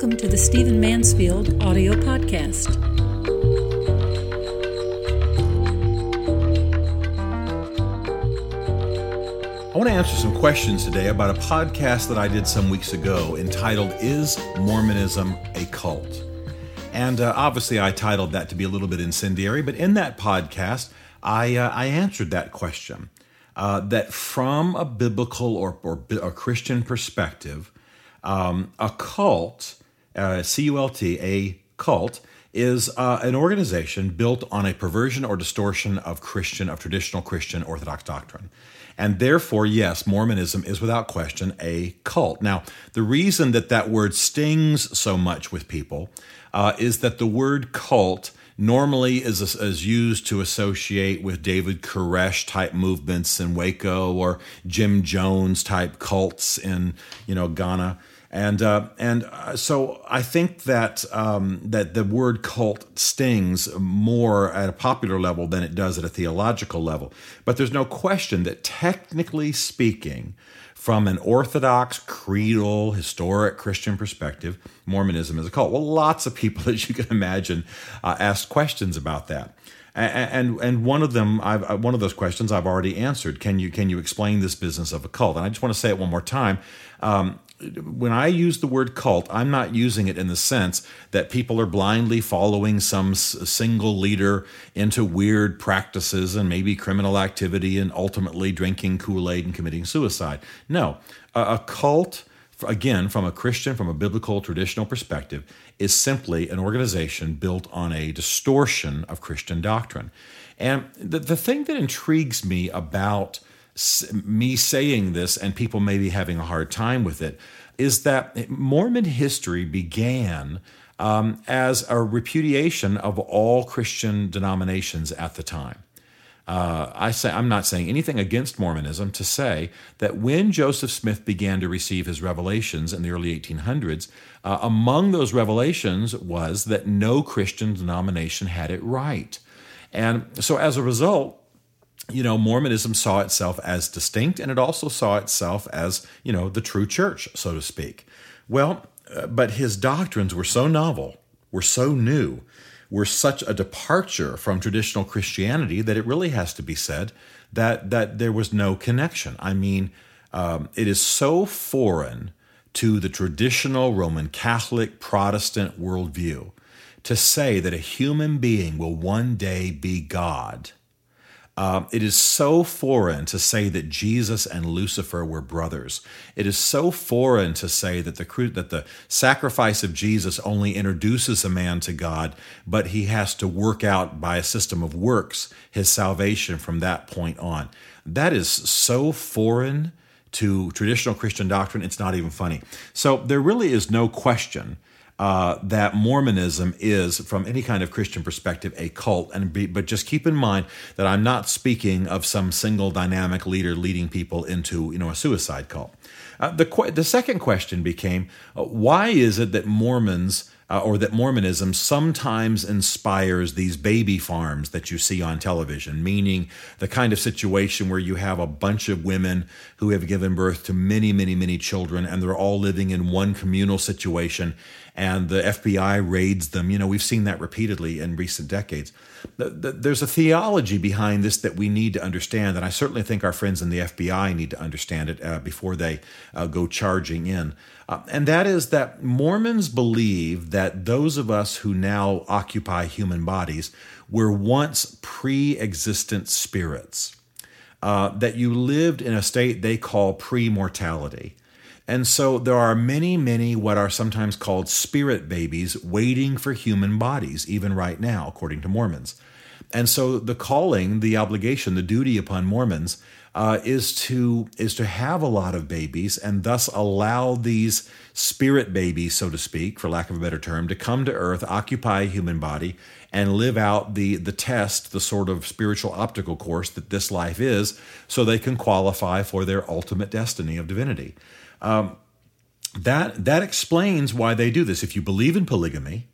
Welcome to the Stephen Mansfield audio podcast. I want to answer some questions today about a podcast that I did some weeks ago entitled Is Mormonism a Cult? And uh, obviously, I titled that to be a little bit incendiary, but in that podcast, I, uh, I answered that question. Uh, that from a biblical or, or a Christian perspective, um, a cult, uh, C U L T, a cult, is uh, an organization built on a perversion or distortion of Christian, of traditional Christian Orthodox doctrine. And therefore, yes, Mormonism is without question a cult. Now, the reason that that word stings so much with people uh, is that the word cult normally is, is used to associate with David Koresh type movements in Waco or Jim Jones type cults in you know Guyana. And uh, and uh, so I think that um, that the word cult stings more at a popular level than it does at a theological level. But there's no question that technically speaking, from an orthodox, creedal, historic Christian perspective, Mormonism is a cult. Well, lots of people, as you can imagine, uh, asked questions about that. And, and one of them, I've, uh, one of those questions I've already answered. Can you can you explain this business of a cult? And I just want to say it one more time. Um, when I use the word cult, I'm not using it in the sense that people are blindly following some single leader into weird practices and maybe criminal activity and ultimately drinking Kool Aid and committing suicide. No, a, cult, again, from a Christian, from a biblical, traditional perspective, is simply an organization built on a distortion of Christian doctrine. And the, the thing that intrigues me about me saying this and people maybe having a hard time with it is that Mormon history began um, as a repudiation of all Christian denominations at the time. Uh, I say I'm not saying anything against Mormonism to say that when Joseph Smith began to receive his revelations in the early 1800s, uh, among those revelations was that no Christian denomination had it right. And so as a result, you know, Mormonism saw itself as distinct and it also saw itself as, you know, the true church, so to speak. Well, uh, but his doctrines were so novel, were so new, were such a departure from traditional Christianity that it really has to be said that that there was no connection. I mean, um, it is so foreign to the traditional Roman Catholic Protestant worldview to say that a human being will one day be God um, it is so foreign to say that Jesus and Lucifer were brothers. It is so foreign to say that the that the sacrifice of Jesus only introduces a man to God, but he has to work out by a system of works his salvation from that point on. That is so foreign to traditional Christian doctrine. It's not even funny. So there really is no question uh, that Mormonism is, from any kind of Christian perspective, a cult. And be, but just keep in mind that I'm not speaking of some single dynamic leader leading people into you know a suicide cult. Uh, the the second question became, uh, why is it that Mormons uh, or that Mormonism sometimes inspires these baby farms that you see on television, meaning the kind of situation where you have a bunch of women who have given birth to many, many, many children, and they're all living in one communal situation, and the FBI raids them. You know, we've seen that repeatedly in recent decades. There's a theology behind this that we need to understand, and I certainly think our friends in the FBI need to understand it uh, before they uh, go charging in. Uh, and that is that Mormons believe that those of us who now occupy human bodies were once pre existent spirits, uh, that you lived in a state they call pre mortality. And so there are many, many what are sometimes called spirit babies waiting for human bodies, even right now, according to Mormons. And so the calling, the obligation, the duty upon Mormons uh, is to is to have a lot of babies and thus allow these spirit babies, so to speak, for lack of a better term, to come to Earth, occupy a human body, and live out the the test, the sort of spiritual optical course that this life is, so they can qualify for their ultimate destiny of divinity. Um, that that explains why they do this. If you believe in polygamy,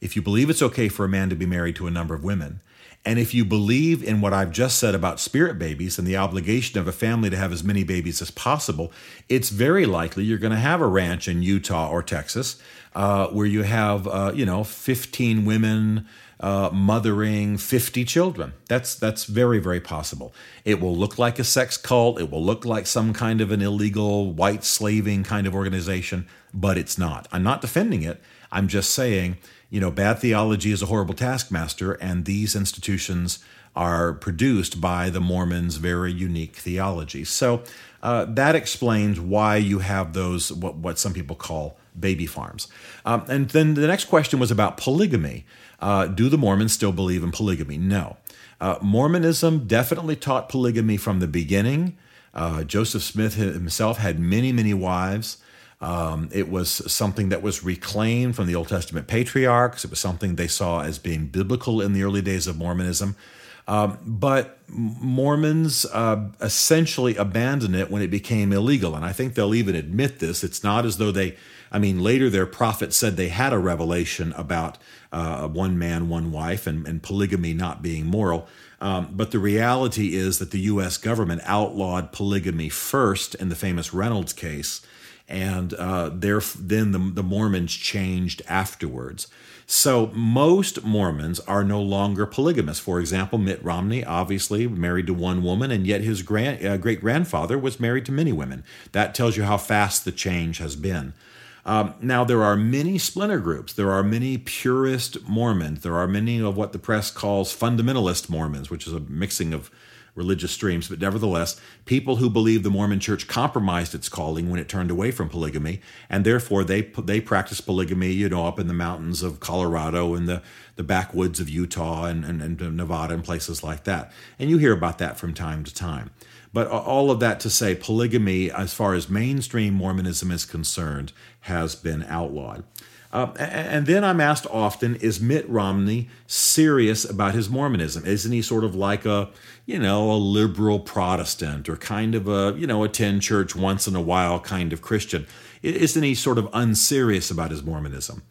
if you believe it's okay for a man to be married to a number of women, And if you believe in what I've just said about spirit babies and the obligation of a family to have as many babies as possible, it's very likely you're going to have a ranch in Utah or Texas uh, where you have, uh, you know, 15 women uh, mothering 50 children. That's that's very very possible. It will look like a sex cult. It will look like some kind of an illegal white slaving kind of organization, but it's not. I'm not defending it. I'm just saying, you know, bad theology is a horrible taskmaster, and these institutions are produced by the Mormons' very unique theology. So uh, that explains why you have those what what some people call baby farms. Um, and then the next question was about polygamy. Uh, do the Mormons still believe in polygamy? No. Uh, Mormonism definitely taught polygamy from the beginning. Uh, Joseph Smith himself had many, many wives. Um, it was something that was reclaimed from the Old Testament patriarchs. It was something they saw as being biblical in the early days of Mormonism. Um, but Mormons uh, essentially abandoned it when it became illegal. And I think they'll even admit this. It's not as though they I mean, later their prophet said they had a revelation about uh, one man, one wife, and, and polygamy not being moral. Um, but the reality is that the U.S. government outlawed polygamy first in the famous Reynolds case, and uh, then the, the Mormons changed afterwards. So most Mormons are no longer polygamous. For example, Mitt Romney, obviously married to one woman, and yet his grand, uh, great grandfather was married to many women. That tells you how fast the change has been. Um, now, there are many splinter groups. There are many purist Mormons. There are many of what the press calls fundamentalist Mormons, which is a mixing of religious streams. But nevertheless, people who believe the Mormon church compromised its calling when it turned away from polygamy, and therefore they they practice polygamy, you know, up in the mountains of Colorado and the, the backwoods of Utah and, and, and Nevada and places like that. And you hear about that from time to time. But all of that to say, polygamy, as far as mainstream Mormonism is concerned, has been outlawed. Uh, and then I'm asked often, is Mitt Romney serious about his Mormonism? Isn't he sort of like a, you know, a liberal Protestant or kind of a, you know, attend church once in a while kind of Christian? Isn't he sort of unserious about his Mormonism?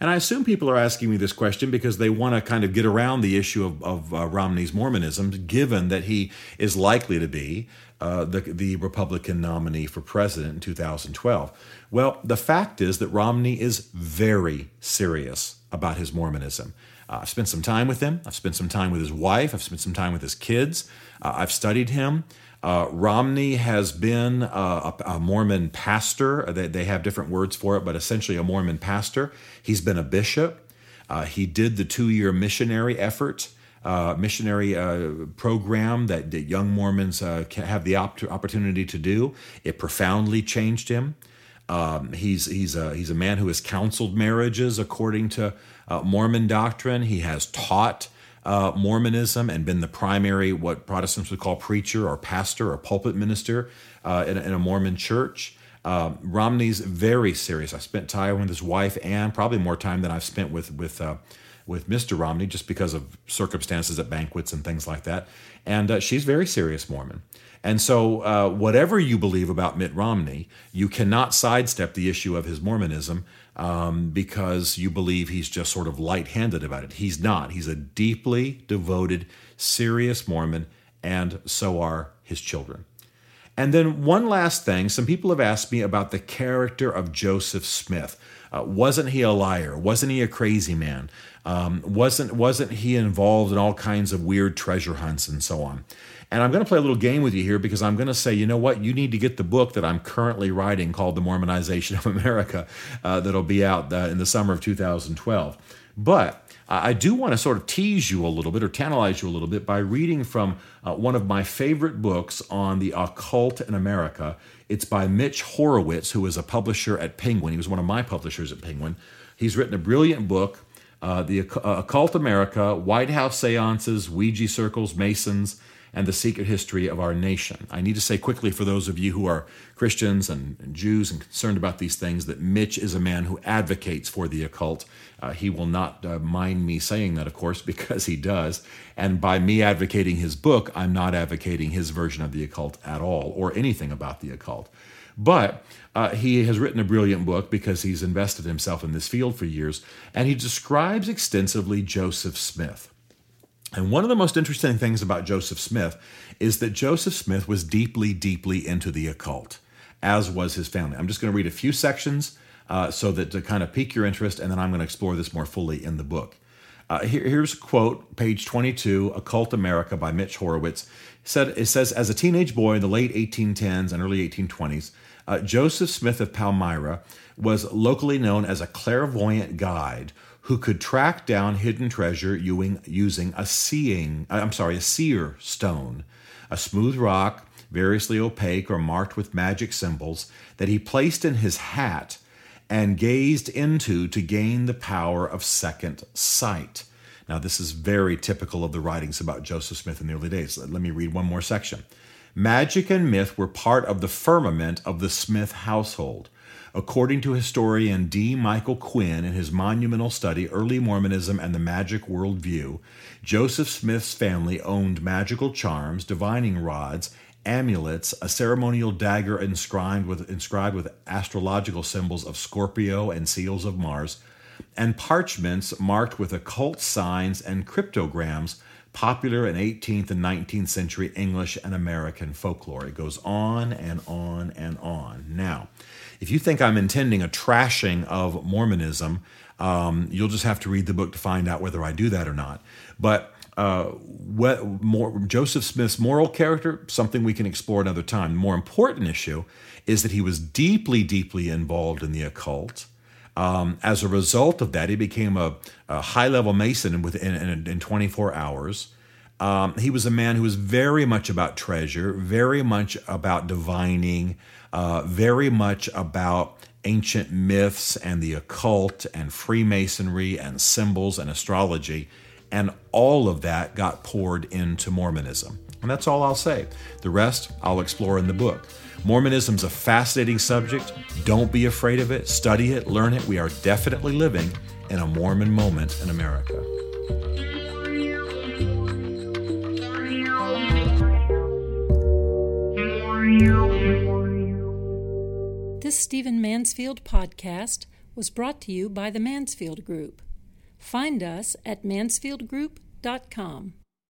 And I assume people are asking me this question because they want to kind of get around the issue of, of uh, Romney's Mormonism, given that he is likely to be uh, the, the Republican nominee for president in 2012. Well, the fact is that Romney is very serious about his Mormonism. Uh, I've spent some time with him. I've spent some time with his wife. I've spent some time with his kids. Uh, I've studied him. Uh, Romney has been uh, a, a, Mormon pastor. They, they, have different words for it, but essentially a Mormon pastor. He's been a bishop. Uh, he did the two year missionary effort, uh, missionary uh, program that, that, young Mormons uh, have the op- opportunity to do. It profoundly changed him. Um, he's he's a he's a man who has counseled marriages according to Mormon doctrine. He has taught uh, Mormonism and been the primary, what Protestants would call preacher or pastor or pulpit minister uh, in, a, in, a, Mormon church. Um, Romney's very serious. I spent time with his wife and probably more time than I've spent with with uh, with Mr. Romney, just because of circumstances at banquets and things like that. And uh, she's very serious Mormon. And so, uh, whatever you believe about Mitt Romney, you cannot sidestep the issue of his Mormonism um, because you believe he's just sort of light handed about it. He's not. He's a deeply devoted, serious Mormon, and so are his children. And then, one last thing some people have asked me about the character of Joseph Smith. Uh, wasn't he a liar? Wasn't he a crazy man? Um, wasn't wasn't he involved in all kinds of weird treasure hunts and so on? And I'm going to play a little game with you here because I'm going to say, you know what? You need to get the book that I'm currently writing called The Mormonization of America uh, that'll be out uh, in the summer of 2012. But I do want to sort of tease you a little bit or tantalize you a little bit by reading from uh, one of my favorite books on the occult in America. It's by Mitch Horowitz, who is a publisher at Penguin. He was one of my publishers at Penguin. He's written a brilliant book, uh, The Occult America White House Seances, Ouija Circles, Masons, and the secret history of our nation. I need to say quickly for those of you who are Christians and, Jews and concerned about these things that Mitch is a man who advocates for the occult. Uh, he will not uh, mind me saying that, of course, because he does. And by me advocating his book, I'm not advocating his version of the occult at all or anything about the occult. But uh, he has written a brilliant book because he's invested himself in this field for years, and he describes extensively Joseph Smith. And one of the most interesting things about Joseph Smith is that Joseph Smith was deeply, deeply into the occult, as was his family. I'm just going to read a few sections uh, so that to kind of pique your interest, and then I'm going to explore this more fully in the book. Uh, here, here's a quote, page 22, Occult America by Mitch Horowitz. It said, it says, as a teenage boy in the late 1810s and early 1820s, uh, Joseph Smith of Palmyra was locally known as a clairvoyant guide who could track down hidden treasure using, a seeing, uh, I'm sorry, a seer stone, a smooth rock, variously opaque or marked with magic symbols, that he placed in his hat and gazed into to gain the power of second sight. Now, this is very typical of the writings about Joseph Smith in the early days. Let me read one more section. Magic and myth were part of the firmament of the Smith household. According to historian D. Michael Quinn in his monumental study, Early Mormonism and the Magic Worldview, Joseph Smith's family owned magical charms, divining rods, amulets, a ceremonial dagger inscribed with, inscribed with astrological symbols of Scorpio and seals of Mars, and parchments marked with occult signs and cryptograms popular in 18th and 19th century English and American folklore. It goes on and on and on. Now, if you think I'm intending a trashing of Mormonism, um, you'll just have to read the book to find out whether I do that or not. But uh, what, more, Joseph Smith's moral character, something we can explore another time. The more important issue is that he was deeply, deeply involved in the occult. Um, as a result of that, he became a, a high level Mason within in, in 24 hours. Um, he was a man who was very much about treasure, very much about divining, uh, very much about ancient myths and the occult and Freemasonry and symbols and astrology. And all of that got poured into Mormonism. And that's all I'll say. The rest I'll explore in the book. Mormonism's a fascinating subject. Don't be afraid of it. Study it, learn it. We are definitely living in a Mormon moment in America. Stephen Mansfield podcast was brought to you by the Mansfield Group. Find us at mansfieldgroup.com.